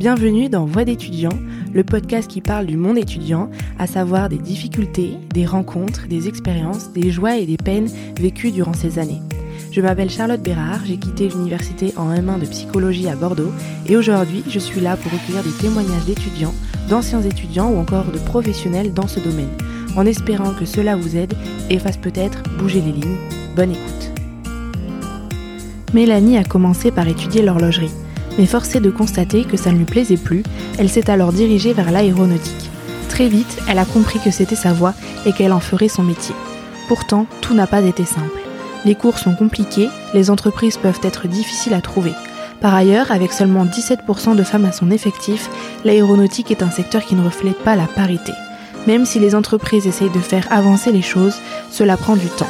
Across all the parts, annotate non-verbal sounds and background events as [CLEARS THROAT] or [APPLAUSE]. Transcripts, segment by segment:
Bienvenue dans Voix d'étudiants, le podcast qui parle du monde étudiant, à savoir des difficultés, des rencontres, des expériences, des joies et des peines vécues durant ces années. Je m'appelle Charlotte Bérard, j'ai quitté l'université en M1 de psychologie à Bordeaux et aujourd'hui je suis là pour recueillir des témoignages d'étudiants, d'anciens étudiants ou encore de professionnels dans ce domaine, en espérant que cela vous aide et fasse peut-être bouger les lignes. Bonne écoute. Mélanie a commencé par étudier l'horlogerie, mais forcée de constater que ça ne lui plaisait plus, elle s'est alors dirigée vers l'aéronautique. Très vite, elle a compris que c'était sa voie et qu'elle en ferait son métier. Pourtant, tout n'a pas été simple. Les cours sont compliqués, les entreprises peuvent être difficiles à trouver. Par ailleurs, avec seulement 17% de femmes à son effectif, l'aéronautique est un secteur qui ne reflète pas la parité. Même si les entreprises essayent de faire avancer les choses, cela prend du temps.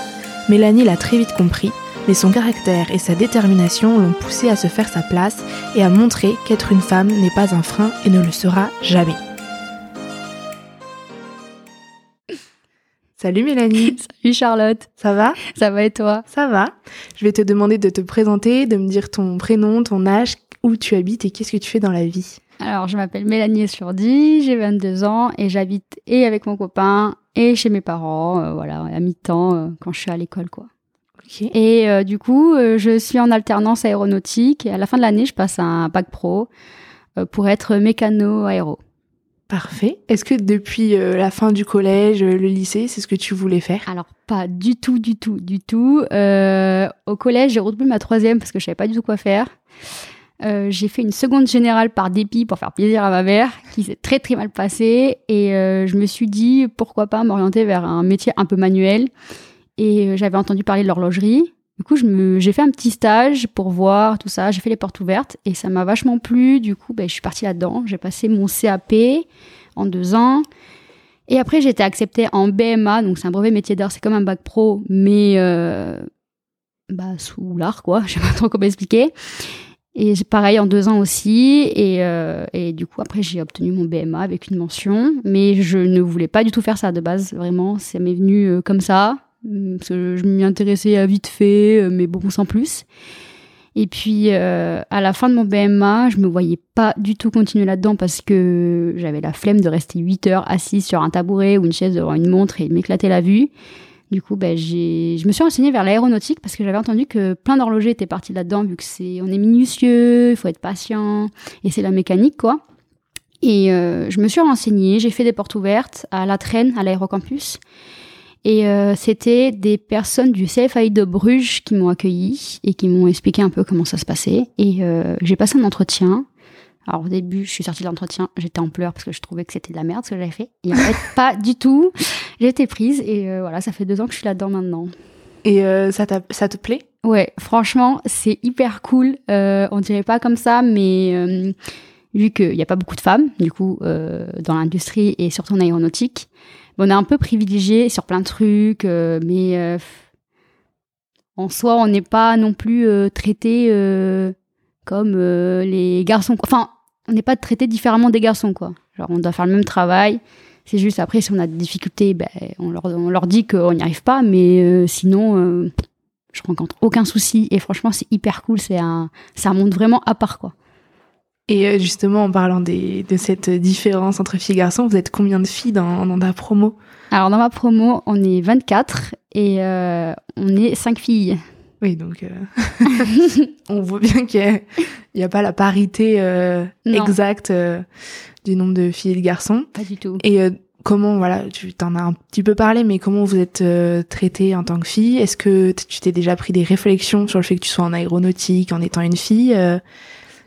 Mélanie l'a très vite compris, mais son caractère et sa détermination l'ont poussée à se faire sa place et à montrer qu'être une femme n'est pas un frein et ne le sera jamais. Salut Mélanie. [LAUGHS] Salut Charlotte. Ça va? Ça va et toi? Ça va. Je vais te demander de te présenter, de me dire ton prénom, ton âge, où tu habites et qu'est-ce que tu fais dans la vie. Alors, je m'appelle Mélanie Essurdi, j'ai 22 ans et j'habite et avec mon copain et chez mes parents, euh, voilà, à mi-temps euh, quand je suis à l'école, quoi. Et euh, du coup, je suis en alternance aéronautique et à la fin de l'année, je passe un bac pro pour être mécano aéro. Parfait. Est-ce que depuis la fin du collège, le lycée, c'est ce que tu voulais faire? Alors pas du tout, du tout, du tout. au collège, j'ai retenu ma troisième parce que je savais pas du tout quoi faire. Euh, j'ai fait une seconde générale par dépit pour faire plaisir à ma mère, qui s'est très très mal passée. Et euh, je me suis dit, pourquoi pas m'orienter vers un métier un peu manuel. Et euh, j'avais entendu parler de l'horlogerie. Du coup, j'ai fait un petit stage pour voir tout ça. J'ai fait les portes ouvertes et ça m'a vachement plu. Du coup, ben, je suis partie là-dedans. J'ai passé mon CAP en deux ans. Et après, j'ai été acceptée en BMA, donc c'est un brevet métier d'art, c'est comme un bac pro, mais bah, sous l'art, quoi. [LAUGHS] Je sais pas trop comment expliquer. Et pareil en deux ans aussi. Et, euh, et du coup, après, j'ai obtenu mon BMA avec une mention. Mais je ne voulais pas du tout faire ça de base, vraiment. Ça m'est venu euh, comme ça. Hum, parce que je m'y intéressais à vite fait, euh, mais bon, sans plus. Et puis, à la fin de mon BMA, je me voyais pas du tout continuer là-dedans parce que j'avais la flemme de rester 8 heures assise sur un tabouret ou une chaise devant une montre et m'éclater la vue. Du coup, ben, je me suis renseignée vers l'aéronautique parce que j'avais entendu que plein d'horlogers étaient partis là-dedans vu que on est minutieux, il faut être patient et c'est la mécanique quoi. Et euh, je me suis renseignée, j'ai fait des portes ouvertes à la traîne, à l'aérocampus. Et euh, c'était des personnes du CFAI de Bruges qui m'ont accueilli et qui m'ont expliqué un peu comment ça se passait. Et euh, j'ai passé un entretien alors au début, je suis sortie de l'entretien, j'étais en pleurs parce que je trouvais que c'était de la merde ce que j'avais fait. Et en fait, [LAUGHS] pas du tout. J'ai été prise et euh, voilà, ça fait deux ans que je suis là-dedans maintenant. Et euh, ça, ça te plaît? Ouais, franchement, c'est hyper cool. Euh, on dirait pas comme ça, mais euh, vu qu'il n'y a pas beaucoup de femmes, du coup, dans l'industrie et surtout en aéronautique, on est un peu privilégié sur plein de trucs, mais en soi, on n'est pas non plus traité comme euh, les garçons. Enfin, on n'est pas traité différemment des garçons, quoi. On doit faire le même travail. C'est juste après, si on a des difficultés, ben, on, leur, on dit qu'on n'y arrive pas, mais euh, sinon, euh, je rencontre aucun souci. Et franchement, c'est hyper cool. C'est un, vraiment à part, quoi. Et justement, en parlant des, de cette différence entre filles et garçons, vous êtes combien de filles dans, dans ta promo? Alors, dans ma promo, on est 24 et on est 5 filles. Oui, donc euh, [LAUGHS] on voit bien qu'il n'y a, pas la parité euh, exacte euh, du nombre de filles et de garçons. Pas du tout. Et comment, voilà, tu t'en as un petit peu parlé, mais comment vous êtes traitée en tant que fille Est-ce que tu t'es déjà pris des réflexions sur le fait que tu sois en aéronautique en étant une fille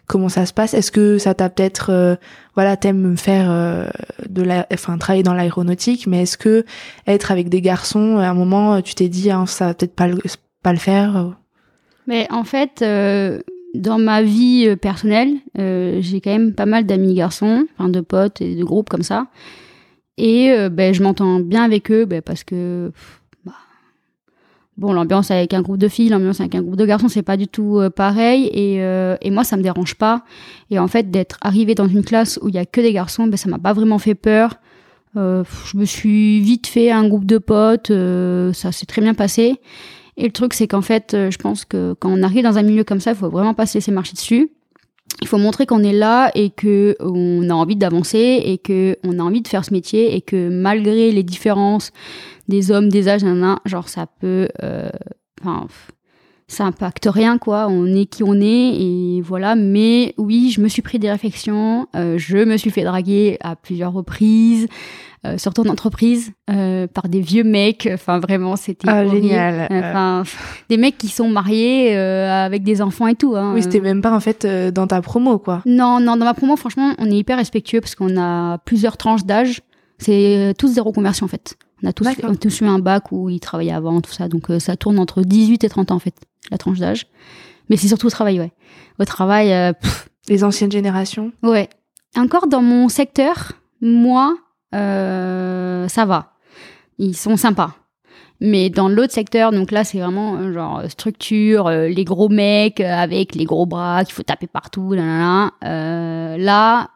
Comment ça se passe? Est-ce que ça t'a peut-être, voilà, t'aimes faire de la, enfin travailler dans l'aéronautique, mais est-ce que être avec des garçons, à un moment, tu t'es dit, hein, ça va peut-être pas le pas le faire? Euh. Mais en fait, euh, dans ma vie euh, personnelle, j'ai quand même pas mal d'amis garçons, enfin de potes et de groupes comme ça. Et ben, je m'entends bien avec eux ben, parce que bon, l'ambiance avec un groupe de filles, l'ambiance avec un groupe de garçons, c'est pas du tout pareil. Et, et, moi, ça me dérange pas. Et en fait, d'être arrivée dans une classe où il y a que des garçons, ben, ça m'a pas vraiment fait peur. je me suis vite fait un groupe de potes, ça s'est très bien passé. Et le truc, c'est qu'en fait, euh, je pense que quand on arrive dans un milieu comme ça, il faut vraiment pas se laisser marcher dessus. il faut montrer qu'on est là et que on a envie d'avancer et que on a envie de faire ce métier et que malgré les différences des hommes, des âges, genre ça peut, euh, enfin, ça impacte rien quoi. On est qui on est et voilà. Mais oui, je me suis pris des réflexions. Euh, je me suis fait draguer à plusieurs reprises. Euh, surtout en entreprise, euh, par des vieux mecs. Enfin, vraiment, c'était Ah, génial. Enfin, des mecs qui sont mariés avec des enfants et tout. Hein. Oui, c'était même pas en fait dans ta promo, quoi. Non, non, dans ma promo, franchement, on est hyper respectueux parce qu'on a plusieurs tranches d'âge. C'est tous zéro conversion en fait. On a tous, on a tous eu un bac où ils travaillaient avant, tout ça. Donc euh, ça tourne entre 18 et 30 ans en fait, la tranche d'âge. Mais c'est surtout au travail, ouais. Au travail, euh, Les anciennes générations. ouais. Encore dans mon secteur, moi, euh, ça va. Ils sont sympas. Mais dans l'autre secteur, donc là, c'est vraiment genre structure, les gros mecs avec les gros bras qu'il faut taper partout, là, là, là. Là,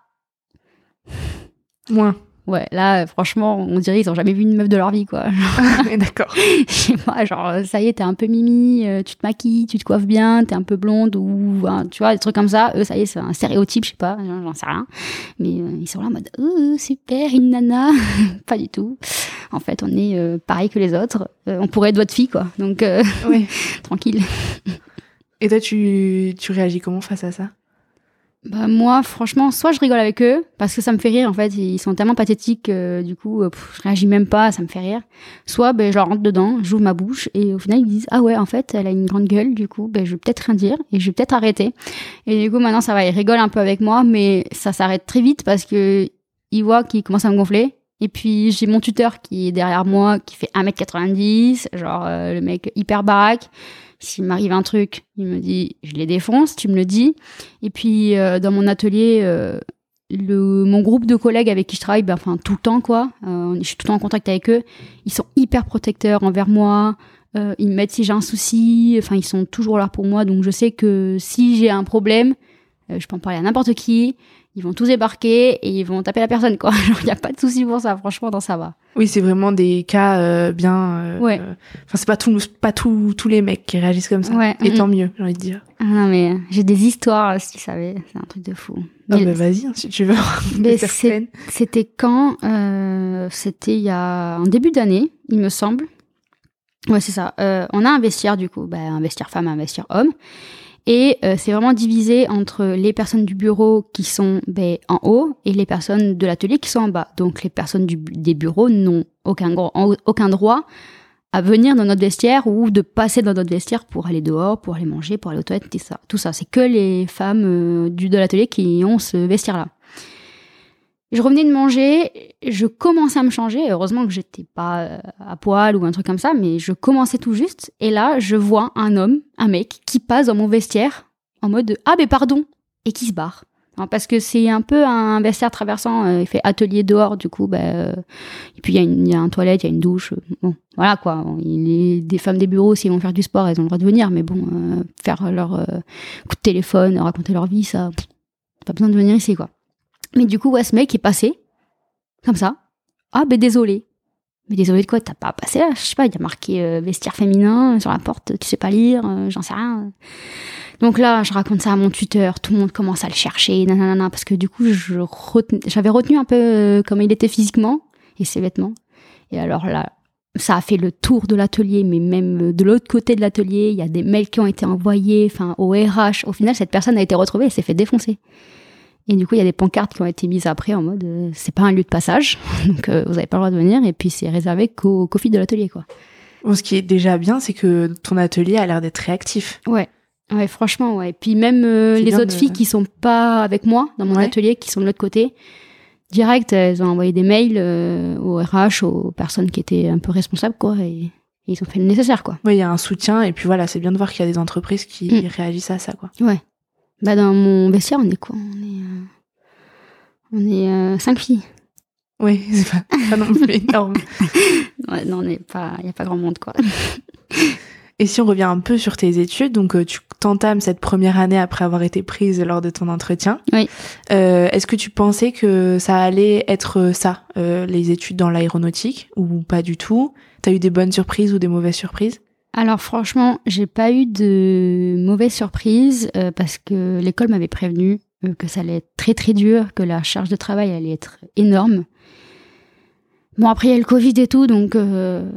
Moins. Ouais, là, franchement, on dirait ils ont jamais vu une meuf de leur vie, quoi. [LAUGHS] [LAUGHS] D'accord. [LAUGHS] Je sais pas, genre, ça y est, t'es un peu mimi, euh, tu te maquilles, tu te coiffes bien, t'es un peu blonde, ou, hein, tu vois, des trucs comme ça. Eux, ça y est, c'est un stéréotype, je sais pas, j'en sais rien. Mais euh, ils sont là en mode, oh, super, une nana. pas du tout. En fait, on est euh, pareil que les autres. Euh, on pourrait être votre fille, quoi. Donc, tranquille. Et toi, tu, tu réagis comment face à ça? Bah moi, franchement, soit je rigole avec eux parce que ça me fait rire. En fait, ils sont tellement pathétiques, euh, du coup, euh, je réagis même pas, ça me fait rire. Soit ben je leur rentre dedans, j'ouvre ma bouche et au final ils disent ah ouais, en fait, elle a une grande gueule. Du coup, ben je vais peut-être rien dire et je vais peut-être arrêter. Et du coup, maintenant ça va, ils rigolent un peu avec moi, mais ça s'arrête très vite parce que ils voient qu'ils commencent à me gonfler. Et puis j'ai mon tuteur qui est derrière moi, qui fait 1m90, genre euh, le mec hyper baraque. S'il m'arrive un truc, il me dit je les défonce, tu me le dis. Et puis euh, dans mon atelier, euh, le, mon groupe de collègues avec qui je travaille, ben, enfin tout le temps quoi, euh, je suis tout le temps en contact avec eux. Ils sont hyper protecteurs envers moi. Ils m'aident si j'ai un souci. Enfin ils sont toujours là pour moi. Donc je sais que si j'ai un problème, je peux en parler à n'importe qui. Ils vont tous débarquer et ils vont taper la personne quoi. [LAUGHS] Il y a pas de souci pour ça. Franchement dans ça va. Oui, c'est vraiment des cas euh, bien. euh, Ouais. euh, Enfin, c'est pas tous, pas tous, tous les mecs qui réagissent comme ça. Ouais. Et tant mieux, j'ai envie de dire. Ah non mais j'ai des histoires si tu savais, c'est un truc de fou. Non, Mais- vas-y, hein, si tu veux. [LAUGHS] Mais C'était quand C'était il y a en début d'année, il me semble. Ouais, c'est ça. On a un vestiaire du coup, bah, un vestiaire femme, un vestiaire homme. Et euh, c'est vraiment divisé entre les personnes du bureau qui sont ben, en haut et les personnes de l'atelier qui sont en bas. Donc les personnes du, des bureaux n'ont aucun, aucun droit à venir dans notre vestiaire ou de passer dans notre vestiaire pour aller dehors, pour aller manger, pour aller aux toilettes, tout ça. Tout ça. C'est que les femmes euh, du, de l'atelier qui ont ce vestiaire-là. Je revenais de manger, je commençais à me changer. Heureusement que j'étais pas euh, à poil ou un truc comme ça, mais je commençais tout juste. Et là, je vois un homme, un mec, qui passe dans mon vestiaire en mode ah ben pardon et qui se barre. Parce que c'est un peu un vestiaire traversant. euh, il fait atelier dehors, du coup, ben, euh, et puis il y, y a un toilette, il y a une douche. euh, bon, voilà quoi. Des femmes des bureaux, s'ils vont faire du sport, elles ont le droit de venir. Mais bon, faire leur coup de téléphone, raconter leur vie, ça, pas besoin de venir ici quoi. Mais du coup, ouais, ce mec est passé, comme ça. Ah, ben désolé. Mais désolé de quoi T'as pas passé là? Je sais pas, il y a marqué euh, vestiaire féminin sur la porte, tu sais pas lire, euh, j'en sais rien. Donc là, je raconte ça à mon tuteur, tout le monde commence à le chercher, nanana, parce que du coup, j'avais retenu un peu euh, comment il était physiquement et ses vêtements. Et alors là, ça a fait le tour de l'atelier, mais même euh, de l'autre côté de l'atelier, il y a des mails qui ont été envoyés, enfin au RH. Au final, cette personne a été retrouvée et s'est fait défoncer. Et du coup, il y a des pancartes qui ont été mises après en mode euh, c'est pas un lieu de passage, [LAUGHS] donc euh, vous avez pas le droit de venir. Et puis c'est réservé qu'aux qu'aux filles de l'atelier, quoi. Bon, ce qui est déjà bien, c'est que ton atelier a l'air d'être réactif. Ouais. Ouais, franchement, ouais. Et puis même euh, les autres de- filles qui sont pas avec moi dans mon Ouais. atelier, qui sont de l'autre côté, direct, elles ont envoyé des mails euh, au RH, aux personnes qui étaient un peu responsables, quoi. Et, et ils ont fait le nécessaire, quoi. Oui, il y a un soutien, et puis voilà, c'est bien de voir qu'il y a des entreprises qui Mm. réagissent à ça, quoi. Ouais. Bah dans mon vestiaire, on est quoi? On est, euh, on est euh, cinq filles. Oui, [LAUGHS] c'est pas, pas non plus énorme. [LAUGHS] Ouais, non, on n'est pas, il y a pas grand monde, quoi. [LAUGHS] Et si on revient un peu sur tes études, donc euh, tu t'entames cette première année après avoir été prise lors de ton entretien. Oui. Euh, Est-ce que tu pensais que ça allait être ça, euh, les études dans l'aéronautique, ou pas du tout? T'as eu des bonnes surprises ou des mauvaises surprises? Alors franchement, j'ai pas eu de mauvaise surprise euh, parce que l'école m'avait prévenu euh, que ça allait être très très dur, que la charge de travail allait être énorme. Bon, après, il y a le Covid et tout, donc euh,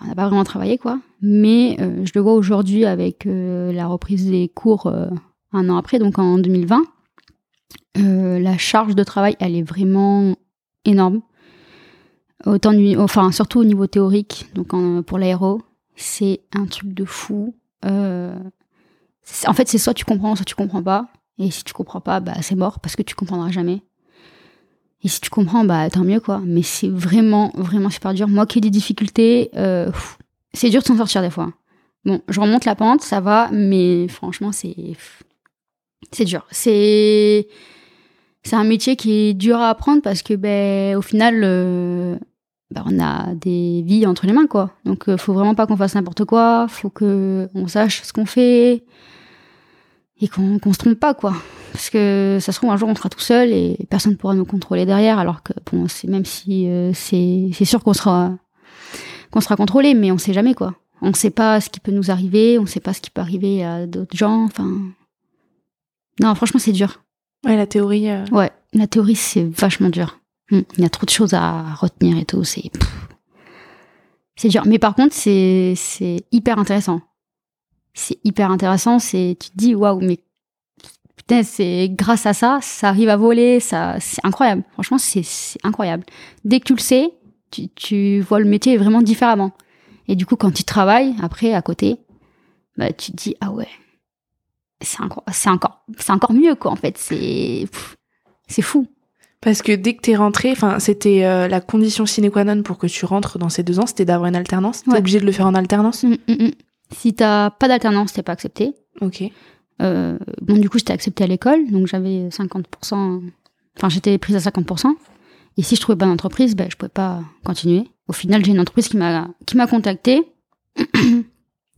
on n'a pas vraiment travaillé, quoi. Mais je le vois aujourd'hui avec la reprise des cours un an après, donc en 2020. la charge de travail, elle est vraiment énorme. Autant, enfin, surtout au niveau théorique, donc pour l'aéro, c'est un truc de fou. en fait, c'est soit tu comprends, soit tu comprends pas. Et si tu comprends pas, bah c'est mort parce que tu comprendras jamais. Et si tu comprends, bah tant mieux quoi. Mais c'est vraiment, vraiment super dur. Moi qui ai des difficultés, euh, c'est dur de s'en sortir des fois. Bon, je remonte la pente, ça va, mais franchement, c'est c'est dur. C'est c'est un métier qui est dur à apprendre parce que ben au final, euh, ben, on a des vies entre les mains quoi. Donc euh, faut vraiment pas qu'on fasse n'importe quoi. Faut que on sache ce qu'on fait et qu'on qu se trompe pas quoi parce que ça se trouve un jour on sera tout seul et personne ne pourra nous contrôler derrière alors que bon c'est même si euh, c'est c'est sûr qu'on sera qu'on sera contrôlé mais on sait jamais quoi on sait pas ce qui peut nous arriver on sait pas ce qui peut arriver à d'autres gens enfin non franchement c'est dur ouais la théorie euh. ouais la théorie c'est vachement dur il y a trop de choses à retenir et tout c'est c'est dur mais par contre c'est c'est hyper intéressant c'est hyper intéressant. C'est, tu te dis, waouh, mais putain, c'est grâce à ça, ça arrive à voler, ça, c'est incroyable. Franchement, c'est, incroyable. Dès que tu le sais, tu, tu vois le métier vraiment différemment. Et du coup, quand tu travailles après à côté, bah, tu te dis, ah ouais, c'est encore, c'est encore, c'est encore mieux, quoi, en fait. C'est, c'est fou. Parce que dès que t'es rentré, enfin, c'était euh, la condition sine qua non pour que tu rentres dans ces deux ans, c'était d'avoir une alternance. T'es obligé de le faire en alternance. Mmh, mmh, mmh. Si t'as pas d'alternance, t'es pas accepté. Ok. Euh, bon, du coup, j'étais acceptée à l'école, donc j'avais 50%. Enfin, j'étais prise à 50%. Et si je trouvais pas d'entreprise, ben, je pouvais pas continuer. Au final, j'ai une entreprise qui m'a qui m'a contactée. [CLEARS THROAT]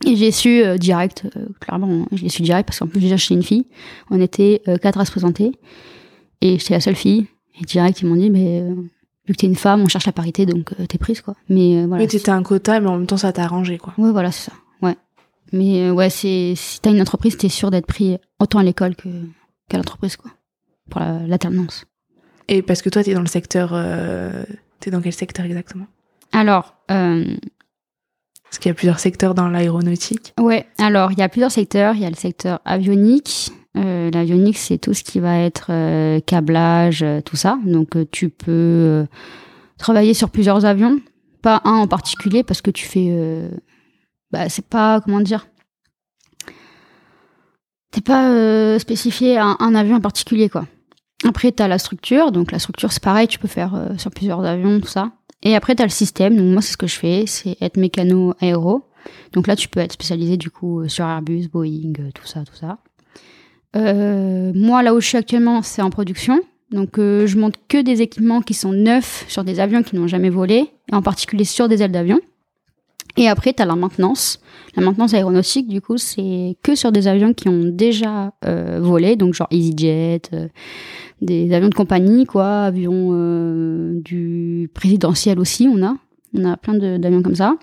Et j'ai su euh, direct, euh, clairement, je l'ai su direct parce qu'en plus déjà j'étais une fille. On était quatre à se présenter et j'étais la seule fille. Et direct ils m'ont dit mais vu que t'es une femme, on cherche la parité donc t'es prise quoi. Mais voilà. Mais t'étais un quota mais en même temps ça t'a arrangé quoi. Ouais voilà c'est ça. Mais euh, ouais, c'est si t'as une entreprise, t'es sûr d'être pris autant à l'école que qu'à l'entreprise, quoi, pour l'alternance. Et parce que toi, t'es dans le secteur, euh, t'es dans quel secteur exactement? Alors. Euh, parce qu'il y a plusieurs secteurs dans l'aéronautique. Ouais, alors il y a plusieurs secteurs. Il y a le secteur avionique. Euh, L'avionique, c'est tout ce qui va être euh, câblage, tout ça. Donc tu peux travailler sur plusieurs avions, pas un en particulier parce que tu fais bah, c'est pas, comment dire, t'es pas euh, spécifié à un, avion en particulier, quoi. Après, t'as la structure, donc la structure, c'est pareil, tu peux faire euh, sur plusieurs avions, tout ça. Et après, t'as le système, donc moi, c'est ce que je fais, c'est être mécano aéro. Donc là, tu peux être spécialisé, du coup, sur Airbus, Boeing, euh, tout ça, tout ça. Moi, là où je suis actuellement, c'est en production. Donc, je monte que des équipements qui sont neufs sur des avions qui n'ont jamais volé, en particulier sur des ailes d'avion. Et après, tu as la maintenance. La maintenance aéronautique, du coup, c'est que sur des avions qui ont déjà euh, volé, donc genre EasyJet, euh, des avions de compagnie, quoi, avions euh, du présidentiel aussi, on a. On a plein d'avions comme ça.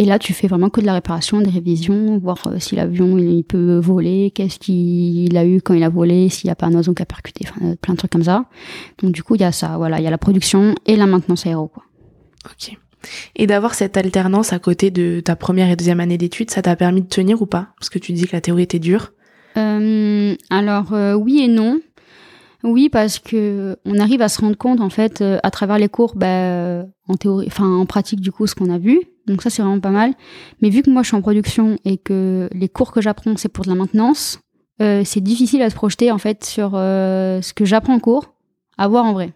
Et là, tu fais vraiment que de la réparation, des révisions, voir si l'avion il, peut voler, qu'est-ce qu'il a eu quand il a volé, s'il n'y a pas un oiseau qui a percuté, enfin, plein de trucs comme ça. Donc du coup, il y a ça, voilà, il y a la production et la maintenance aéro, quoi. Ok. Et d'avoir cette alternance à côté de ta première et deuxième année d'études, ça t'a permis de tenir ou pas? Parce que tu dis que la théorie était dure. Euh, alors euh, oui et non. Oui, parce que on arrive à se rendre compte en fait euh, à travers les cours, bah, en théorie, enfin en pratique du coup ce qu'on a vu. Donc ça c'est vraiment pas mal. Mais vu que moi je suis en production et que les cours que j'apprends c'est pour de la maintenance, c'est difficile à se projeter en fait sur ce que j'apprends en cours à voir en vrai.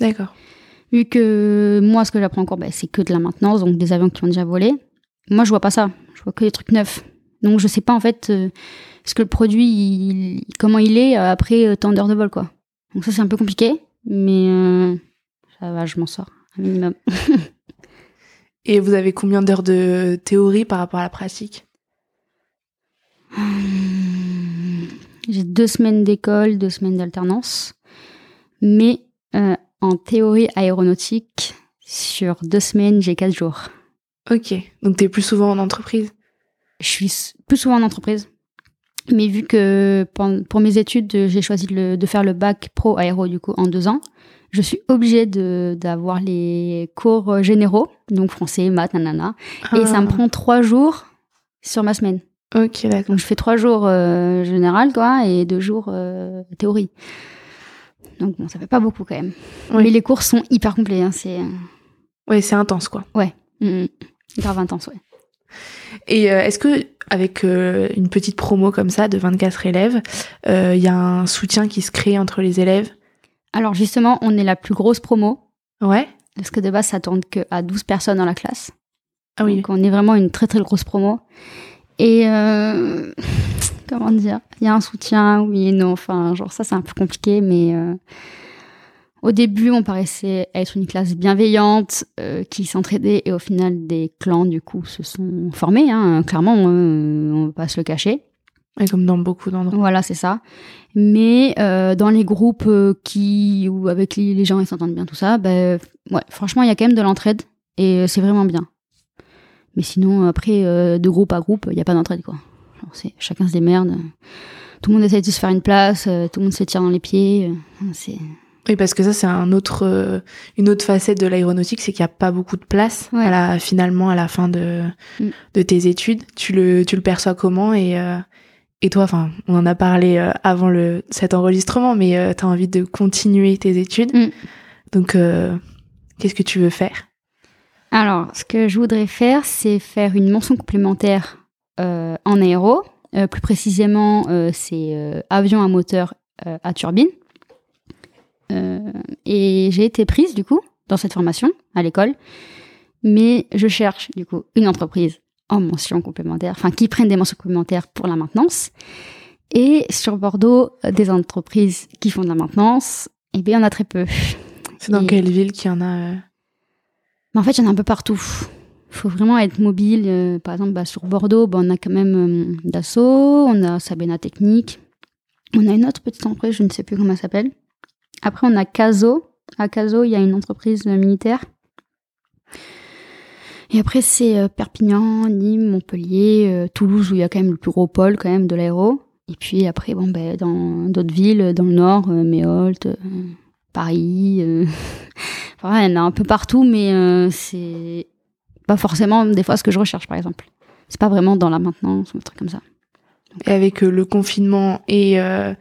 D'accord. Vu que moi, ce que j'apprends encore, bah, c'est que de la maintenance, donc des avions qui ont déjà volé. Moi, je vois pas ça. Je vois que des trucs neufs. Donc, je sais pas en fait euh, ce que le produit, comment il est euh, après euh, tant d'heures de vol, quoi. Donc ça, c'est un peu compliqué, mais ça va, je m'en sors un minimum. [LAUGHS] Et vous avez combien d'heures de théorie par rapport à la pratique? J'ai deux semaines d'école, deux semaines d'alternance, mais en théorie aéronautique, sur deux semaines, j'ai quatre jours. Ok, donc tu es plus souvent en entreprise? Je suis plus souvent en entreprise. Mais vu que pour mes études, j'ai choisi de, faire le bac pro aéro du coup en deux ans, je suis obligée d'avoir les cours généraux, donc français, maths, nanana. Et ça me ah. prend trois jours sur ma semaine. Ok, d'accord. Donc je fais trois jours euh, général, quoi, et deux jours euh, théorie. Donc bon, ça fait pas beaucoup quand même. Mais les cours sont hyper complets. Hein, c'est. Euh, ouais, c'est intense, quoi. Ouais, mmh, grave intense, ouais. Et est-ce que avec une petite promo comme ça de 24 élèves, il y a un soutien qui se crée entre les élèves? Alors justement, on est la plus grosse promo. Ouais. Parce que de base, ça tourne que à 12 personnes dans la classe. Ah oui. Donc on est vraiment une très très grosse promo. Et euh, [LAUGHS] comment dire? Il y a un soutien, oui et non. Enfin, genre ça, c'est un peu compliqué, mais euh, au début, on paraissait être une classe bienveillante euh, qui s'entraidait, et au final, des clans du coup se sont formés. Hein, clairement, on va pas se le cacher. Et comme dans beaucoup d'endroits. Voilà, c'est ça. Mais dans les groupes qui ou avec les, gens ils s'entendent bien, tout ça, ben ouais, franchement, il y a quand même de l'entraide et c'est vraiment bien. Mais sinon, après, euh, de groupe à groupe, il n'y a pas d'entraide, quoi. chacun se démerde. Tout le monde essaie de se faire une place, euh, tout le monde se tire dans les pieds. Euh, c'est... Oui, parce que ça, c'est un autre, une autre facette de l'aéronautique, c'est qu'il n'y a pas beaucoup de place à la, finalement à la fin de, mm. de tes études. Tu le, tu le perçois comment et, et toi, enfin, on en a parlé avant le, cet enregistrement, mais tu as envie de continuer tes études. Mm. Donc, qu'est-ce que tu veux faire? Alors, ce que je voudrais faire, c'est faire une mention complémentaire euh, en aéro. Euh, plus précisément, euh, c'est avion à moteur à turbine. Et j'ai été prise, du coup, dans cette formation à l'école. Mais je cherche, du coup, une entreprise en mention complémentaire, enfin, qui prenne des mentions complémentaires pour la maintenance. Et sur Bordeaux, des entreprises qui font de la maintenance, eh bien, il y en a très peu. C'est dans quelle ville qu'il y en a en fait, il y en a un peu partout. Il faut vraiment être mobile. Euh, par exemple, bah, sur Bordeaux, bah, on a quand même euh, Dassault, on a Sabena Technique, on a une autre petite entreprise, je ne sais plus comment elle s'appelle. Après, on a Caso. À Caso, il y a une entreprise militaire. Et après, c'est euh, Perpignan, Nîmes, Montpellier, Toulouse, où il y a quand même le plus gros pôle quand même de l'aéro. Et puis après, bon, ben, dans d'autres villes, dans le nord, Méholt, Paris. [LAUGHS] il y en a un peu partout, mais euh, c'est pas forcément des fois ce que je recherche, par exemple. C'est pas vraiment dans la maintenance ou un truc comme ça. Et avec euh, le confinement et euh,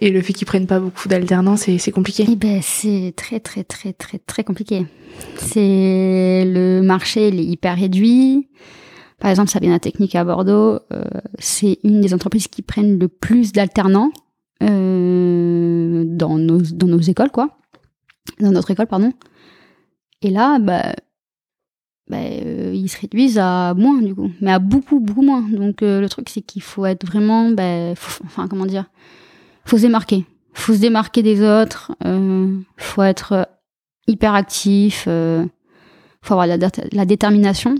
et le fait qu'ils prennent pas beaucoup d'alternance, c'est compliqué. Eh ben, c'est très très très très très compliqué. C'est le marché est hyper réduit. Par exemple, Sabina Technique à Bordeaux, c'est une des entreprises qui prennent le plus d'alternants dans nos dans nos écoles, quoi dans notre école, pardon. Et là, bah, bah euh, ils se réduisent à moins, du coup, mais à beaucoup, beaucoup moins. Donc, euh, le truc, c'est qu'il faut être vraiment, bah, enfin, comment dire, faut se démarquer. faut se démarquer des autres, euh, faut être hyper actif, euh, faut avoir la, détermination.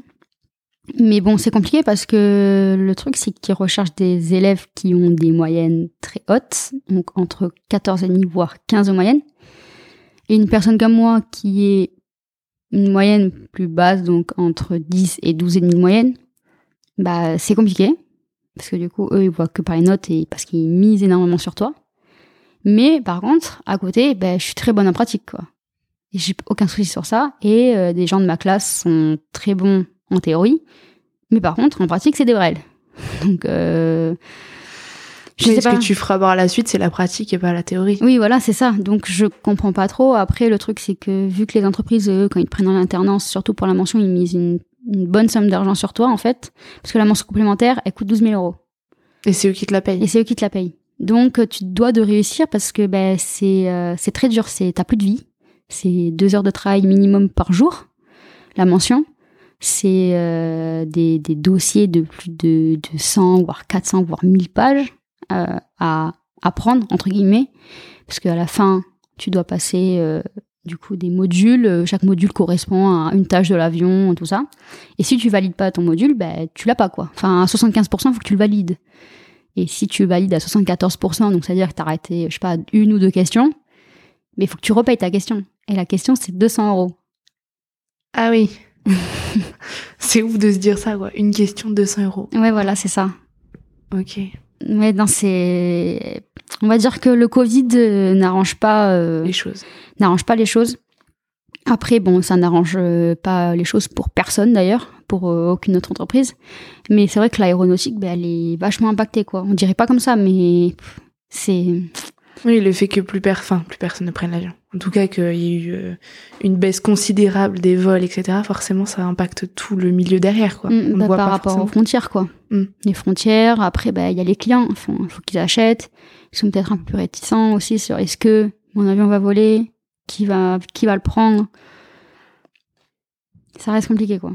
Mais bon, c'est compliqué parce que le truc, c'est qu'ils recherchent des élèves qui ont des moyennes très hautes, donc entre 14,5 voire 15 de moyenne. Et une personne comme moi qui est une moyenne plus basse, donc entre 10 et 12 et demi de moyenne, bah c'est compliqué. Parce que du coup, eux, ils voient que par les notes et parce qu'ils misent énormément sur toi. Mais par contre, à côté, bah, je suis très bonne en pratique, quoi. Et j'ai aucun souci sur ça. Et euh, des gens de ma classe sont très bons en théorie. Mais par contre, en pratique, c'est des brels. [LAUGHS] Donc, euh, je ce que tu feras par la suite, c'est la pratique et pas la théorie. Oui, voilà, c'est ça. Donc je comprends pas trop. Après, le truc, c'est que vu que les entreprises, eux, quand ils te prennent en alternance, surtout pour la mention, ils misent une, bonne somme d'argent sur toi, en fait, parce que la mention complémentaire, elle coûte 12 000 euros. Et c'est eux qui te la payent. Et c'est eux qui te la payent. Donc tu dois de réussir parce que ben c'est euh, c'est très dur. C'est t'as plus de vie. C'est deux heures de travail minimum par jour. La mention c'est euh, des, des, dossiers de plus de, de 100, voire 400, voire 1000 pages. Euh, à apprendre entre guillemets, parce qu'à la fin, tu dois passer euh, du coup des modules. Euh, chaque module correspond à une tâche de l'avion, tout ça. Et si tu valides pas ton module, ben tu l'as pas quoi. Enfin, à 75%, il faut que tu le valides. Et si tu valides à 74%, donc c'est-à-dire que tu as arrêté, je sais pas, une ou deux questions, mais il faut que tu repayes ta question. Et la question, c'est 200 euros. Ah oui. [LAUGHS] c'est ouf de se dire ça, quoi. Une question, 200 euros. Ouais, voilà, c'est ça. Ok. Ouais, non, c'est. On va dire que le Covid euh, n'arrange pas. euh, Les choses. n'arrange pas les choses. Après, bon, ça n'arrange euh, pas les choses pour personne d'ailleurs, pour euh, aucune autre entreprise. Mais c'est vrai que l'aéronautique, ben, elle est vachement impactée, quoi. On dirait pas comme ça, mais c'est. Oui, le fait que plus, per- enfin, plus personne ne prenne l'avion. En tout cas, qu'il y ait eu euh, une baisse considérable des vols, etc., forcément, ça impacte tout le milieu derrière. Quoi. Mm, On bah, voit par pas rapport aux frontières, quoi. Mm. Les frontières, après, bah, il y a les clients, il faut qu'ils achètent. Ils sont peut-être un peu plus réticents aussi sur est-ce que mon avion va voler, qui va, qui va le prendre. Ça reste compliqué, quoi.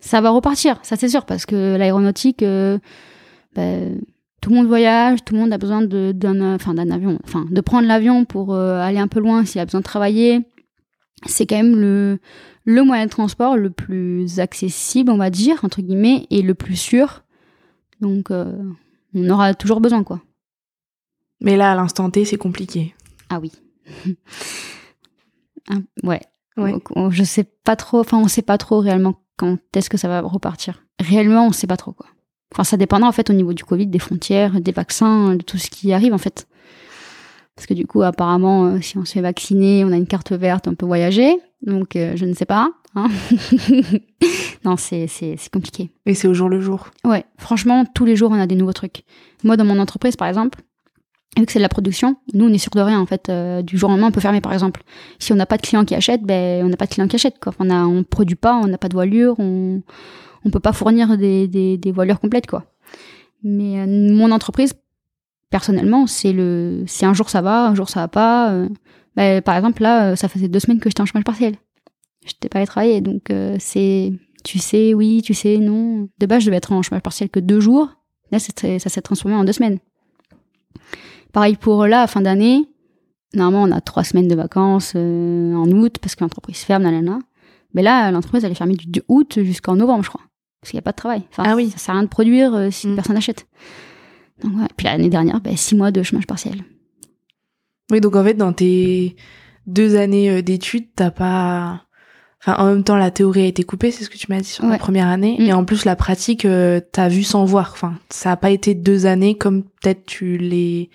Ça va repartir, ça c'est sûr, parce que l'aéronautique, euh, bah, tout le monde voyage, tout le monde a besoin d'un enfin, avion, enfin, de prendre l'avion pour euh, aller un peu loin s'il a besoin de travailler. C'est quand même le, le moyen de transport le plus accessible, on va dire, entre guillemets, et le plus sûr. Donc, euh, on aura toujours besoin, quoi. Mais là, à l'instant T, c'est compliqué. Ah oui. Hein, [LAUGHS] ouais. Ouais. Je sais pas trop, enfin, on sait pas trop réellement quand est-ce que ça va repartir. Réellement, on sait pas trop, quoi. Enfin, ça dépendra, en fait, au niveau du Covid, des frontières, des vaccins, de tout ce qui arrive, en fait. Parce que du coup, apparemment, euh, si on se fait vacciner, on a une carte verte, on peut voyager. Donc, euh, je ne sais pas. hein. [LAUGHS] non, c'est c'est- c'est compliqué. Et c'est au jour le jour. Ouais, franchement, tous les jours, on a des nouveaux trucs. Moi, dans mon entreprise, par exemple, vu que c'est de la production, nous, on est sûr de rien, en fait. Euh, du jour au lendemain, on peut fermer, par exemple. Si on n'a pas de clients qui achètent, ben, on n'a pas de clients qui achètent, quoi. On a, on produit pas, on n'a pas de voilure, on, on peut pas fournir des, des, des voilures complètes, quoi. Mais euh, mon entreprise, personnellement, c'est le, c'est un jour ça va, un jour ça va pas. euh. Ben, par exemple, là, ça faisait deux semaines que j'étais en chômage partiel. Je n'étais pas allée travailler, donc c'est, tu sais, oui, tu sais, non. De base, je devais être en chômage partiel que deux jours. Là, ça s'est transformé en deux semaines. Pareil pour là, à fin d'année. Normalement, on a trois semaines de vacances euh, en août parce que l'entreprise ferme, nanana. Mais là, l'entreprise, elle est fermée du 2 août jusqu'en novembre, je crois. Parce qu'il n'y a pas de travail. Enfin, Ah oui. Ça sert à rien de produire euh, si Mm. personne n'achète. Donc, ouais. Puis l'année dernière, ben, six mois de chômage partiel. Oui, donc en fait, dans tes deux années euh, d'études, t'as pas. Enfin, en même temps, la théorie a été coupée, c'est ce que tu m'as dit sur la première année. Mm. Et en plus, la pratique, euh, t'as vu sans voir. Enfin, ça a pas été deux années comme peut-être tu les,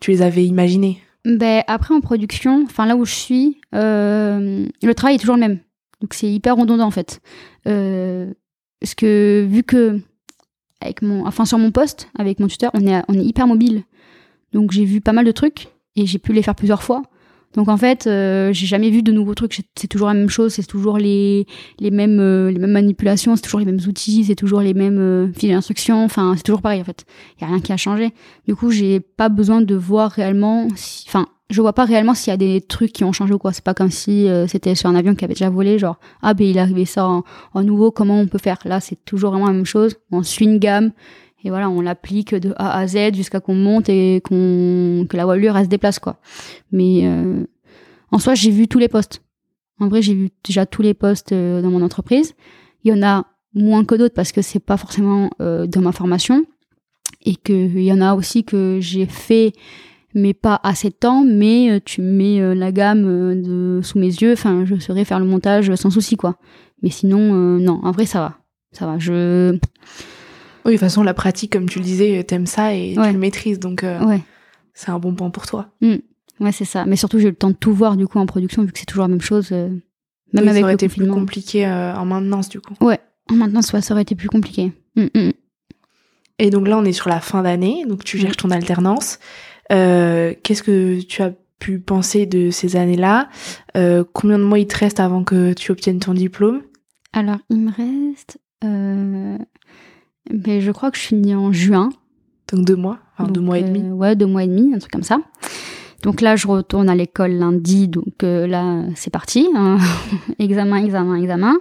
tu les avais imaginées. Ben, après, en production, enfin là où je suis, euh, le travail est toujours le même. Donc c'est hyper redondant en fait. Euh, parce que vu que avec mon, enfin sur mon poste, avec mon tuteur, on est, on est hyper mobile. Donc j'ai vu pas mal de trucs et j'ai pu les faire plusieurs fois. Donc en fait, euh, j'ai jamais vu de nouveaux trucs. C'est- toujours la même chose, c'est toujours les, les mêmes euh, les mêmes manipulations, c'est toujours les mêmes outils, c'est toujours les mêmes euh, fils d'instruction. Enfin, c'est toujours pareil en fait. Il y a rien qui a changé. Du coup, j'ai pas besoin de voir réellement. si- Enfin, je vois pas réellement s'il y a des trucs qui ont changé ou quoi. C'est pas comme si euh, c'était sur un avion qui avait déjà volé, genre ah ben il est arrivé ça en, en nouveau, comment on peut faire? Là, c'est toujours vraiment la même chose. On suit une gamme et voilà, on l'applique de A à Z jusqu'à qu'on monte et qu'on que la voilure se déplace quoi. Mais euh, en soi, j'ai vu tous les postes. En vrai, j'ai vu déjà tous les postes euh, dans mon entreprise. Il y en a moins que d'autres parce que c'est pas forcément euh, dans ma formation et que il y en a aussi que j'ai fait mais pas assez de temps mais tu mets la gamme de sous mes yeux enfin je saurais faire le montage sans souci quoi mais sinon non en vrai ça va ça va je Oui, de toute façon, la pratique, comme tu le disais, t'aimes ça et Ouais. tu le maîtrises. Donc, euh, ouais c'est un bon point pour toi. ouais c'est ça mais surtout j'ai eu le temps de tout voir du coup en production vu que c'est toujours la même chose euh, même Oui, avec ça aurait le été plus compliqué euh, en maintenance, du coup. ouais en maintenance ouais, ça aurait été plus compliqué Mm, mm. Et donc là, on est sur la fin d'année, donc tu cherches ton alternance. Euh, Qu'est-ce que tu as pu penser de ces années-là? Euh, Combien de mois il te reste avant que tu obtiennes ton diplôme? Alors il me reste euh, ben, je crois que je finis en juin Donc deux mois, enfin deux mois et euh, demi. ouais, deux mois et demi, un truc comme ça. Donc là, je retourne à l'école lundi, donc euh, là, c'est parti. hein. [LAUGHS] examen, examen, examen.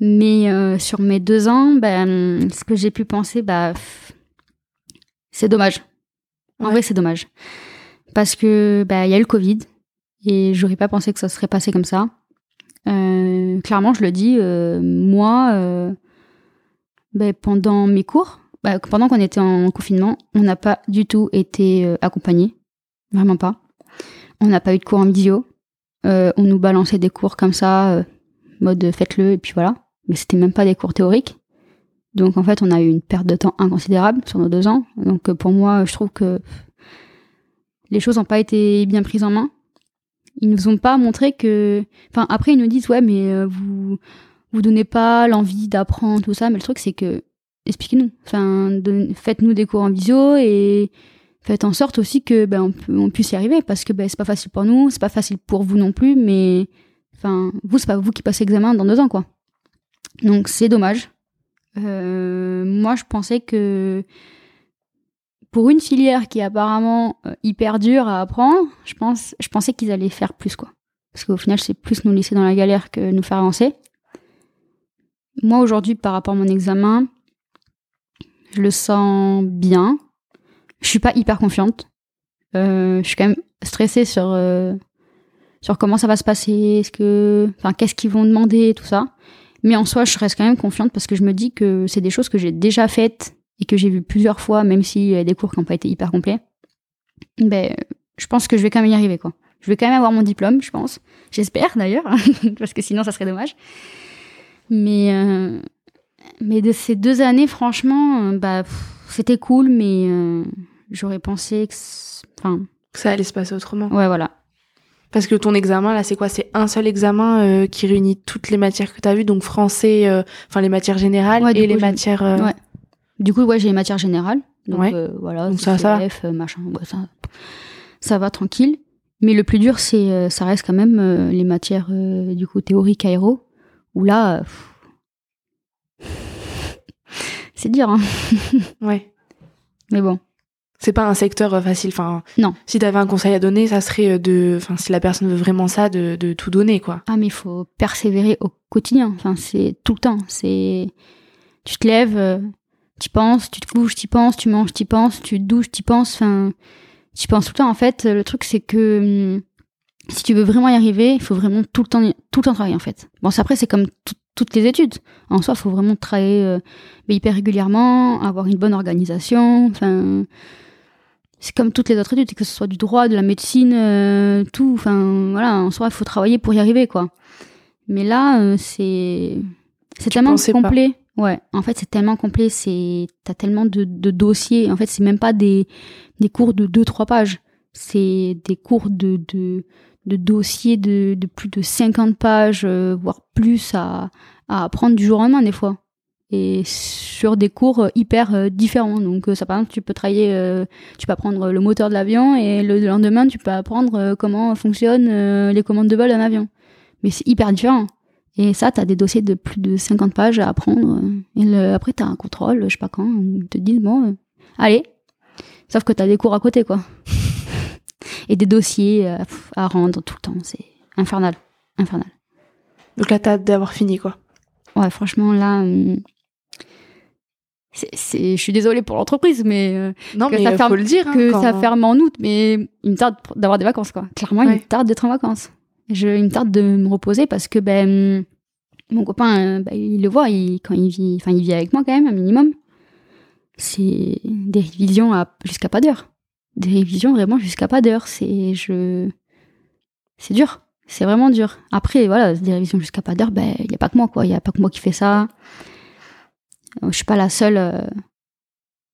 Mais euh, sur mes deux ans, ben, ce que j'ai pu penser, bah, c'est dommage. En Ouais. vrai, c'est dommage. Parce que bah, il y a eu le Covid et j'aurais pas pensé que ça serait passé comme ça. Euh, clairement, je le dis, euh, moi, euh, ben, pendant mes cours, bah, pendant qu'on était en confinement, on n'a pas du tout été euh, accompagnés. Vraiment pas. On n'a pas eu de cours en visio. Euh, on nous balançait des cours comme ça, euh, mode faites-le, et puis voilà. Mais c'était même pas des cours théoriques. Donc en fait, on a eu une perte de temps inconsidérable sur nos deux ans. Donc pour moi, je trouve que les choses n'ont pas été bien prises en main. Ils nous ont pas montré que. Enfin, après, ils nous disent ouais, mais vous vous donnez pas l'envie d'apprendre tout ça. Mais le truc, c'est que expliquez-nous. Enfin, faites-nous des cours en visio et faites en sorte aussi que ben on, puisse y arriver parce que ben c'est pas facile pour nous, c'est pas facile pour vous non plus. Mais enfin, vous c'est pas vous qui passez l'examen dans deux ans quoi. Donc c'est dommage. Euh, moi, je pensais que pour une filière qui est apparemment euh, hyper dure à apprendre, je, pense, je pensais qu'ils allaient faire plus, quoi. Parce qu'au final, c'est plus nous laisser dans la galère que nous faire avancer. Moi, aujourd'hui, par rapport à mon examen, je le sens bien. Je suis pas hyper confiante. Euh, je suis quand même stressée sur, euh, sur comment ça va se passer, ce que, enfin, qu'est-ce qu'ils vont demander, tout ça. Mais en soi, je reste quand même confiante parce que je me dis que c'est des choses que j'ai déjà faites et que j'ai vu plusieurs fois, même s'il y a des cours qui n'ont pas été hyper complets, ben, je pense que je vais quand même y arriver, quoi. Je vais quand même avoir mon diplôme, je pense. J'espère d'ailleurs, [LAUGHS] parce que sinon ça serait dommage. Mais, euh, mais de ces deux années, franchement, euh, bah, c'était cool, mais euh, j'aurais pensé que, enfin, ça allait se passer autrement. Ouais, voilà. Parce que ton examen, là, c'est quoi? C'est un seul examen qui réunit toutes les matières que tu as vues, donc français, enfin les matières générales et les matières. Ouais. Du coup, ouais, j'ai les matières générales. Donc voilà, donc ça, ça, machin, ça, ça va tranquille. Mais le plus dur, c'est, ça reste quand même les matières du coup théorique aéro, où là, c'est dur. Hein [LAUGHS] ouais. Mais bon. C'est pas un secteur facile. Enfin, non. Si t'avais un conseil à donner, ça serait de, enfin, si la personne veut vraiment ça, de, de tout donner, quoi. Ah, mais il faut persévérer au quotidien. Enfin, c'est tout le temps. C'est, tu te lèves, tu penses, tu te couches, tu penses, tu manges, tu penses, tu te douches, tu penses, enfin, tu penses tout le temps. En fait, le truc, c'est que hum, si tu veux vraiment y arriver, il faut vraiment tout le temps, tout le temps travailler, en fait. Bon, après, c'est comme toutes les études. En soi, il faut vraiment travailler euh, hyper régulièrement, avoir une bonne organisation, enfin, c'est comme toutes les autres études, que ce soit du droit, de la médecine, euh, tout, enfin, voilà, en soi, il faut travailler pour y arriver, quoi. Mais là, euh, c'est, c'est tellement complet. Ouais, en fait, c'est tellement complet, c'est t'as tellement de, de, dossiers. En fait, c'est même pas des, des cours de 2-3 pages. C'est des cours de, de, de dossiers de, de plus de 50 pages, euh, voire plus à, à apprendre du jour au lendemain, des fois. Et sur des cours hyper euh, différents. Donc, euh, ça, par exemple, tu peux travailler, tu peux apprendre le moteur de l'avion et le lendemain, tu peux apprendre comment fonctionnent les commandes de vol d'un avion. Mais c'est hyper différent. Et ça, tu as des dossiers de plus de 50 pages à apprendre. Et le, après, tu un contrôle, je sais pas quand, ils te disent, bon, euh, allez. Sauf que tu as des cours à côté, quoi. Et des dossiers euh, à rendre tout le temps. C'est infernal. Infernal. Donc là, t'as hâte d'avoir fini, quoi. Ouais, franchement, là. Euh, c'est, je suis désolée pour l'entreprise, mais non, mais ça ferme, faut le dire, hein, que ça ferme en août, mais il me tarde d'avoir des vacances, quoi. Clairement, il me tarde d'être en vacances. Je, il me tarde de me reposer parce que ben, mon copain, euh, ben, il le voit, il, quand il vit, enfin, il vit avec moi quand même, un minimum. C'est des révisions à, jusqu'à pas d'heure. Des révisions vraiment jusqu'à pas d'heure. C'est, je, c'est dur. C'est vraiment dur. Après, voilà, des révisions jusqu'à pas d'heure, ben, il n'y a pas que moi, quoi. Il n'y a pas que moi qui fais ça. Euh, je suis pas la seule euh,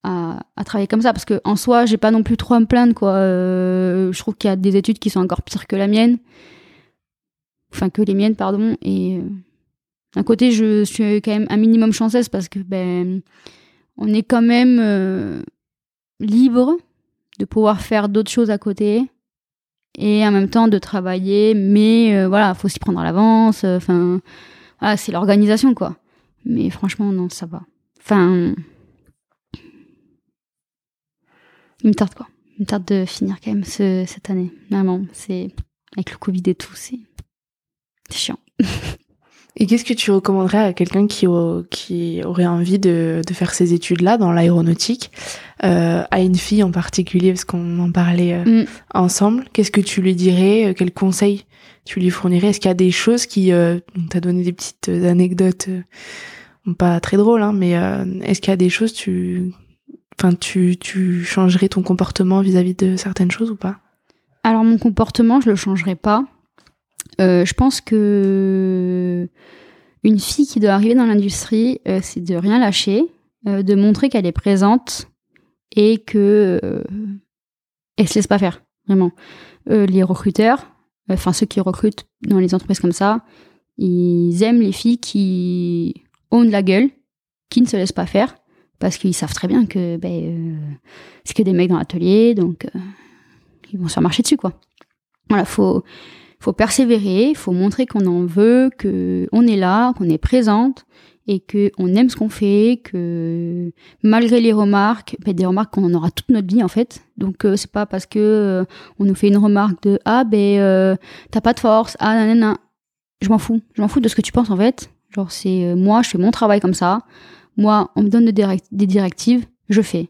à, à, travailler comme ça parce que en soi, j'ai pas non plus trop à me plaindre, quoi. je trouve qu'il y a des études qui sont encore pires que la mienne enfin que les miennes, pardon. Et euh, d'un côté, je suis quand même un minimum chanceuse parce que ben, on est quand même euh, libre de pouvoir faire d'autres choses à côté et en même temps de travailler, mais euh, voilà, faut s'y prendre à l'avance. Enfin, voilà, c'est l'organisation quoi. Mais franchement, non, ça va. Enfin, il me tarde quoi. Il me tarde de finir quand même ce, cette année. Vraiment, c'est avec le Covid et tout, c'est chiant. [LAUGHS] Et qu'est-ce que tu recommanderais à quelqu'un qui, qui aurait envie de, de faire ces études-là dans l'aéronautique, euh, à une fille en particulier, parce qu'on en parlait euh, mm. ensemble? Qu'est-ce que tu lui dirais euh, Quels conseils tu lui fournirais? Est-ce qu'il y a des choses qui... Euh, T'as donné des petites anecdotes, pas très drôles, hein, mais est-ce qu'il y a des choses, tu... Enfin, tu, tu changerais ton comportement vis-à-vis -vis de certaines choses ou pas? Alors, mon comportement, je le changerais pas euh, je pense que une fille qui doit arriver dans l'industrie, euh, c'est de rien lâcher, euh, de montrer qu'elle est présente et que elle se laisse pas faire, vraiment. les recruteurs, enfin ceux qui recrutent dans les entreprises comme ça, ils aiment les filles qui ont de la gueule, qui ne se laissent pas faire, parce qu'ils savent très bien que ben, c'est que des mecs dans l'atelier, donc ils vont se faire marcher dessus, quoi. Voilà, faut faut persévérer, faut montrer qu'on en veut, que on est là, qu'on est présente et que on aime ce qu'on fait, que malgré les remarques, ben des remarques qu'on en aura toute notre vie en fait. Donc euh, c'est pas parce que euh, on nous fait une remarque de ah ben euh, t'as pas de force, ah nanana, je m'en fous, je m'en fous de ce que tu penses en fait. Genre c'est moi, je fais mon travail comme ça. Moi, on me donne des directives, je fais.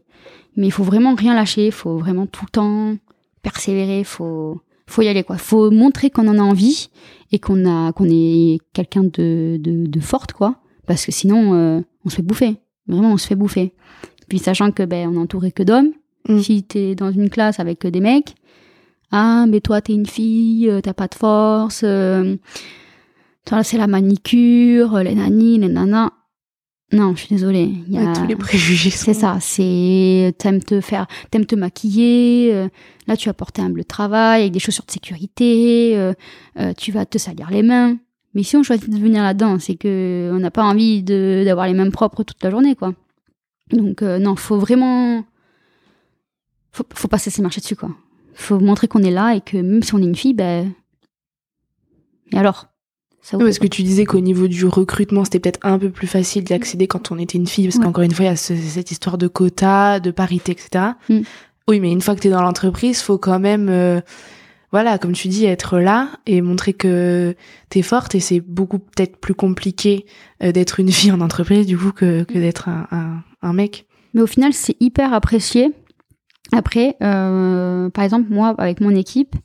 Mais il faut vraiment rien lâcher, il faut vraiment tout le temps persévérer, faut faut y aller quoi. Faut montrer qu'on en a envie et qu'on a qu'on est quelqu'un de, de, forte quoi. Parce que sinon euh, on se fait bouffer. Vraiment on se fait bouffer. Puis sachant que ben on est entouré que d'hommes. Mm. Si t'es dans une classe avec des mecs, ah mais toi t'es une fille, euh, t'as pas de force. Euh, c'est la manicure, les nanis, les nanas. Non, je suis désolée. Il y a tous les préjugés. C'est ça. C'est t'aimes te faire, t'aimes te maquiller. Euh, là, tu vas porter un bleu de travail avec des chaussures de sécurité. Euh, euh, tu vas te salir les mains. Mais si on choisit de venir là-dedans, c'est que on n'a pas envie d'avoir les mains propres toute la journée, quoi. Donc non, faut vraiment, faut, faut pas se laisser marcher dessus, quoi. Faut montrer qu'on est là et que même si on est une fille, ben, et alors? Parce que tu disais qu'au niveau du recrutement, c'était peut-être un peu plus facile d'y accéder quand on était une fille, parce qu'encore une fois, il y a cette histoire de quota, de parité, etc. Mm. Oui, mais une fois que tu es dans l'entreprise, faut quand même, euh, voilà, comme tu dis, être là et montrer que tu es forte. Et c'est beaucoup peut-être plus compliqué euh, d'être une [LAUGHS] fille en entreprise, du coup, que, que d'être un, un, un, mec. Mais au final, c'est hyper apprécié. Après, euh, par exemple, moi, avec mon équipe,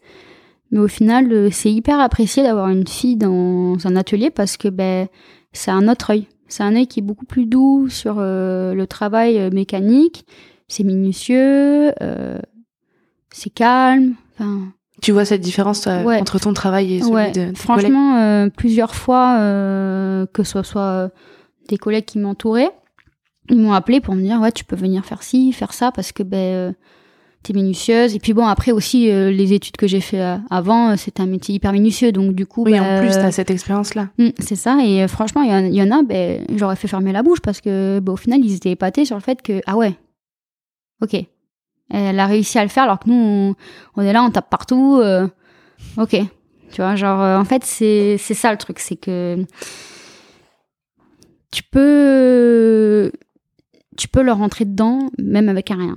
mais au final, c'est hyper apprécié d'avoir une fille dans un atelier parce que ben, c'est un autre œil. C'est un œil qui est beaucoup plus doux sur le travail mécanique. C'est minutieux, c'est calme. Enfin, tu vois cette différence entre ton travail et celui ouais. de tes Franchement, plusieurs fois, que ce soit des collègues qui m'entouraient, ils m'ont appelé pour me dire ouais, tu peux venir faire ci, faire ça parce que ben minutieuse. Et puis bon, après aussi, euh, les études que j'ai fait euh, avant, euh, c'était un métier hyper minutieux. Donc du coup... Oui, en bah, plus, tu as cette expérience-là. Hmm, c'est ça. Et franchement, il y, en a, ben, j'aurais fait fermer la bouche parce que bah, au final, ils étaient épatés sur le fait que, ah ouais, ok. Elle a réussi à le faire alors que nous, on, est là, on tape partout. ok. Tu vois, genre, en fait, c'est ça le truc. C'est que tu peux... Tu peux leur rentrer dedans, même avec un rien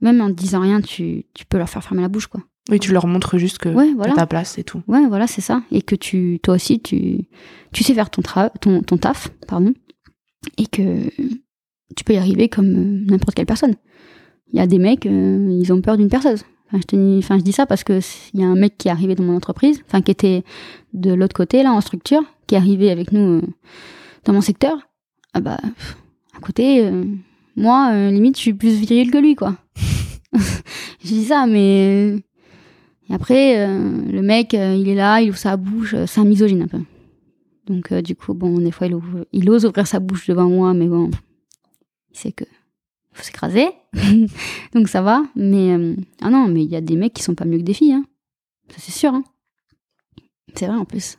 même en disant rien, tu, tu peux leur faire fermer la bouche, quoi. Oui, tu leur montres juste que ouais, voilà. ta place et tout. Ouais, voilà, c'est ça. Et que tu, toi aussi, tu, tu sais faire ton, ton, ton taf, pardon, et que tu peux y arriver comme n'importe quelle personne. Il y a des mecs, euh, ils ont peur d'une perceuse. Enfin, je, te, enfin, je dis ça parce que il y a un mec qui est arrivé dans mon entreprise, enfin, qui était de l'autre côté, là, en structure, qui est arrivé avec nous euh, dans mon secteur. Ah bah, à côté, euh, moi, limite, je suis plus viril que lui, quoi. [LAUGHS] je dis ça, mais et après, euh, le mec, euh, il est là, il ouvre sa bouche, euh, c'est un misogyne un peu. Donc du coup, bon, des fois, il, il ose ouvrir sa bouche devant moi, mais bon, il sait que faut s'écraser, [LAUGHS] donc ça va. Mais ah non, mais il y a des mecs qui sont pas mieux que des filles, hein. ça c'est sûr. Hein. C'est vrai en plus.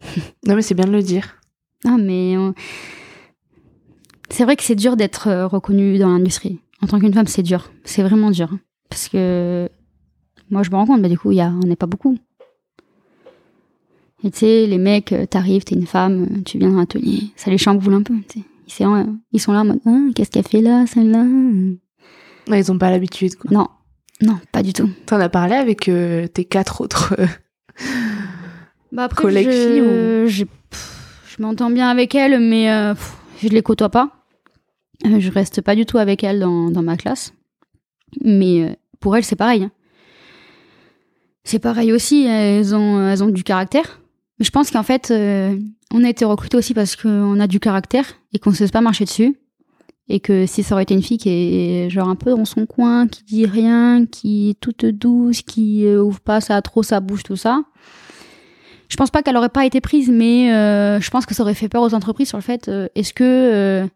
[LAUGHS] non mais c'est bien de le dire. Ah mais c'est vrai que c'est dur d'être reconnu dans l'industrie en tant qu'une femme, c'est dur. C'est vraiment dur. Parce que moi, je me rends compte, bah, du coup, y a, on n'est pas beaucoup. Et tu sais, les mecs, euh, t'arrives, t'es une femme, euh, tu viens dans l'atelier, ça les chamboule un peu. Ils sont là en mode, ah, qu'est-ce qu'elle fait là, celle-là? Ils ont pas l'habitude, quoi. Non, non, pas du tout. T'en as parlé avec euh, tes quatre autres bah collègues filles ou... je, m'entends bien avec elles, mais je les côtoie pas. Euh, je reste pas du tout avec elle dans, dans ma classe. Mais euh, pour elle, c'est pareil. Hein. C'est pareil aussi, elles ont, elles ont du caractère. Mais je pense qu'en fait, euh, on a été recrutés aussi parce qu'on a du caractère et qu'on ne se laisse pas marcher dessus. Et que si ça aurait été une fille qui est genre un peu dans son coin, qui dit rien, qui est toute douce, qui ouvre pas ça trop sa bouche, tout ça, je pense pas qu'elle aurait pas été prise, mais euh, je pense que ça aurait fait peur aux entreprises sur le fait euh, est-ce que euh,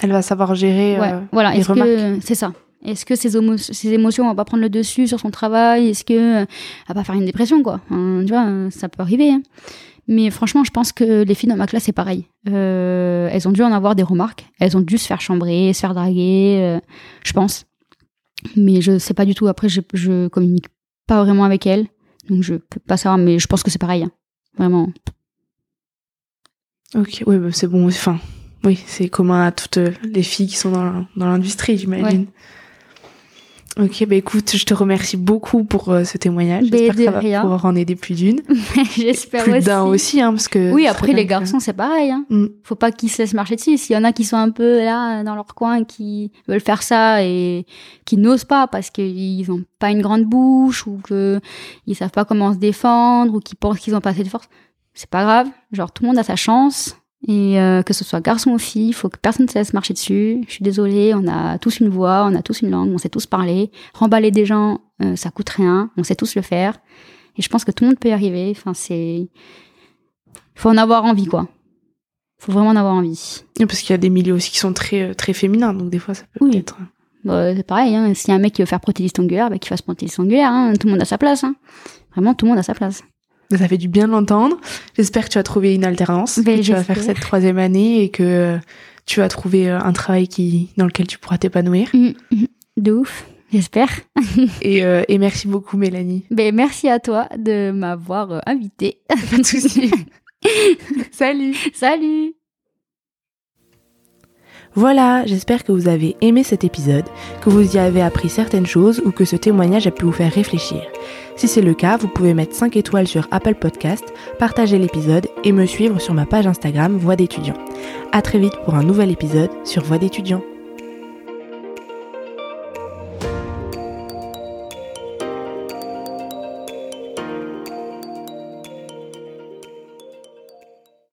Elle va savoir gérer ouais, euh, voilà, les remarques. c'est ça Est-ce que ses, ses émotions vont pas prendre le dessus sur son travail? Est-ce que euh, elle va pas faire une dépression quoi? Hein, Tu vois, euh, ça peut arriver. hein. Mais franchement, je pense que les filles dans ma classe c'est pareil. Euh, elles ont dû en avoir des remarques. Elles ont dû se faire chambrer, se faire draguer. euh, je pense. Mais je sais pas du tout. Après, je, je communique pas vraiment avec elles, donc je peux pas savoir. Mais je pense que c'est pareil. hein. Vraiment. Ok, oui, bah, c'est bon. Enfin, oui, c'est commun à toutes euh, les filles qui sont dans, dans l'industrie, j'imagine. Ok, bah écoute, je te remercie beaucoup pour euh, ce témoignage. Ben, J'espère que ça va rien. pouvoir en aider plus d'une. [LAUGHS] J'espère Plus aussi. d'un aussi, hein, parce que. Oui, après les quand garçons, c'est pareil. Hein. Mm. Faut pas qu'ils se laissent marcher dessus. S'il y en a qui sont un peu là dans leur coin, qui veulent faire ça et qui n'osent pas parce qu'ils ont pas une grande bouche ou que ils savent pas comment se défendre ou qui pensent qu'ils ont pas assez de force, c'est pas grave. Genre tout le monde a sa chance et euh, que ce soit garçon ou fille, faut que personne ne se laisse marcher dessus. Je suis désolée, on a tous une voix, on a tous une langue, on sait tous parler. Remballer des gens, euh, ça coûte rien, on sait tous le faire. Et je pense que tout le monde peut y arriver. Enfin, c'est faut en avoir envie, quoi. Faut vraiment en avoir envie. Parce qu'il y a des milieux aussi qui sont très, euh, très féminins, donc des fois, ça peut Oui. peut-être. Bah, c'est pareil, hein. s'il y a un mec qui veut faire prothésiste ongulaire, bah, qu'il fasse prothésiste ongulaire. Hein. Tout le monde a sa place. Hein. Vraiment, tout le monde a sa place. Ça fait du bien de l'entendre. J'espère que tu as trouvé une alternance, Ben, que tu vas faire cette troisième année et que euh, tu vas trouver euh, un travail qui, dans lequel tu pourras t'épanouir. Mm, mm. De ouf, j'espère. [LAUGHS] Et, euh, et merci beaucoup, Mélanie. Ben, merci à toi de m'avoir euh, invité. [LAUGHS] Pas de souci. [LAUGHS] Salut. Salut Voilà, j'espère que vous avez aimé cet épisode, que vous y avez appris certaines choses ou que ce témoignage a pu vous faire réfléchir. Si c'est le cas, vous pouvez mettre 5 étoiles sur Apple Podcast, partager l'épisode et me suivre sur ma page Instagram Voix d'étudiant. À très vite pour un nouvel épisode sur Voix d'étudiant.